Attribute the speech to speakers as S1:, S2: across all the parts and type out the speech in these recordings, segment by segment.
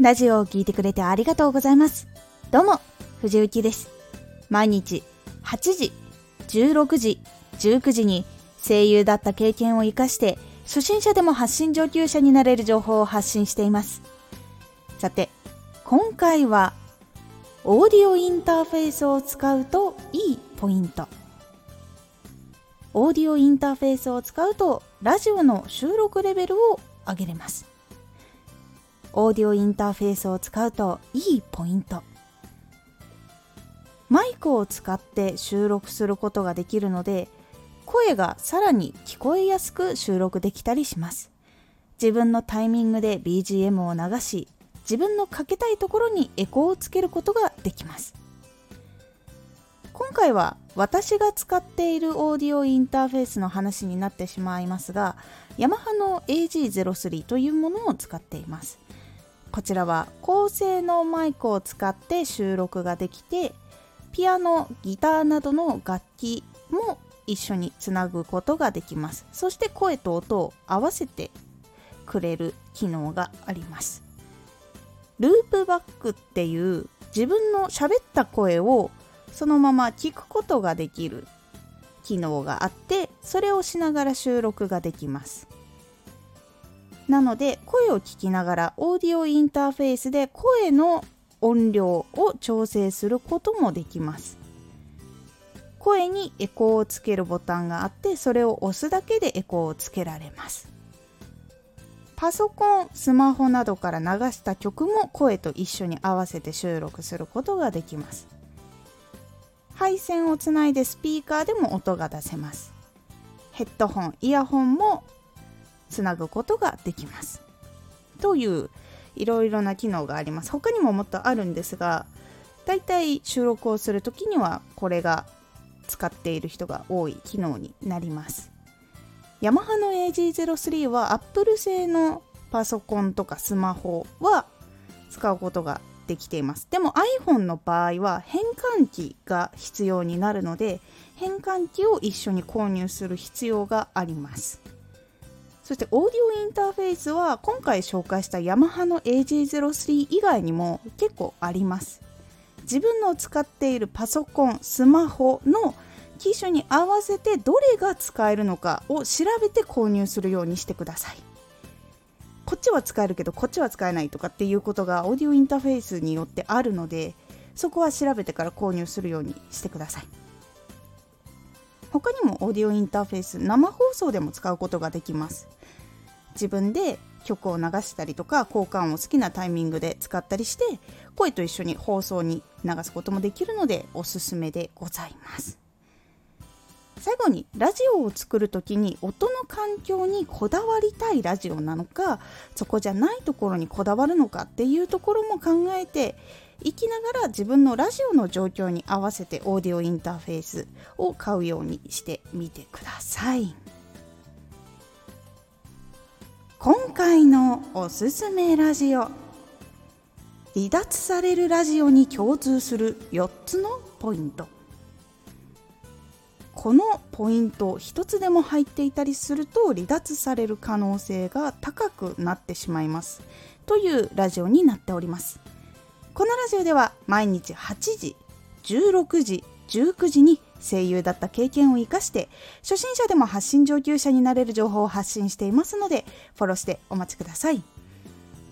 S1: ラジオを聴いてくれてありがとうございます。どうも、藤幸です。毎日8時、16時、19時に声優だった経験を活かして、初心者でも発信上級者になれる情報を発信しています。さて、今回は、オーディオインターフェースを使うといいポイント。オーディオインターフェースを使うと、ラジオの収録レベルを上げれます。オーディオインターフェースを使うといいポイント。マイクを使って収録することができるので声がさらに聞こえやすく収録できたりします。自分のタイミングで BGM を流し自分のかけたいところにエコーをつけることができます。今回は私が使っているオーディオインターフェースの話になってしまいますがヤマハの AG03 というものを使っています。こちらは高性能マイクを使って収録ができてピアノギターなどの楽器も一緒につなぐことができます。そして声と音を合わせてくれる機能があります。ループバックっていう自分の喋った声をそのまま聞くことができる機能があってそれをしながら収録ができます。なので声を聞きながらオーディオインターフェースで声の音量を調整することもできます。声にエコーをつけるボタンがあってそれを押すだけでエコーをつけられます。パソコンスマホなどから流した曲も声と一緒に合わせて収録することができます。配線をつないでスピーカーでも音が出せます。ヘッドホンイヤホンもつなぐことができます。といういろいろな機能があります。他にももっとあるんですがだいたい収録をする時にはこれが使っている人が多い機能になります。ヤマハの AG03 は Apple 製のパソコンとかスマホは使うことができています。でも iPhone の場合は変換器が必要になるので変換器を一緒に購入する必要があります。そしてオーディオインターフェースは今回紹介したヤマハの AG03 以外にも結構あります。自分の使っているパソコンスマホの機種に合わせてどれが使えるのかを調べて購入するようにしてください。こっちは使えるけどこっちは使えないとかっていうことがオーディオインターフェースによってあるのでそこは調べてから購入するようにしてください。他にもオーディオインターフェース生放送でも使うことができます。自分で曲を流したりとか交換を好きなタイミングで使ったりして声と一緒に放送に流すこともできるのでおすすめでございます。最後にラジオを作る時に音の環境にこだわりたいラジオなのかそこじゃないところにこだわるのかっていうところも考えていきながら自分のラジオの状況に合わせてオーディオインターフェースを買うようにしてみてください。今回のおすすめラジオ離脱されるラジオに共通する4つのポイント。このポイント1つでも入っていたりすると離脱される可能性が高くなってしまいます。というラジオになっております。このラジオでは毎日8時16時19時に声優だった経験を生かして初心者でも発信上級者になれる情報を発信していますのでフォローしてお待ちください。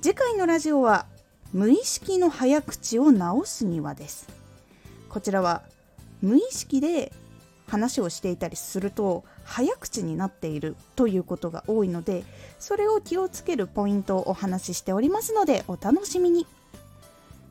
S1: 次回のラジオは無意識の早口を直すにはです。こちらは無意識で話をしていたりすると早口になっているということが多いのでそれを気をつけるポイントをお話ししておりますのでお楽しみに。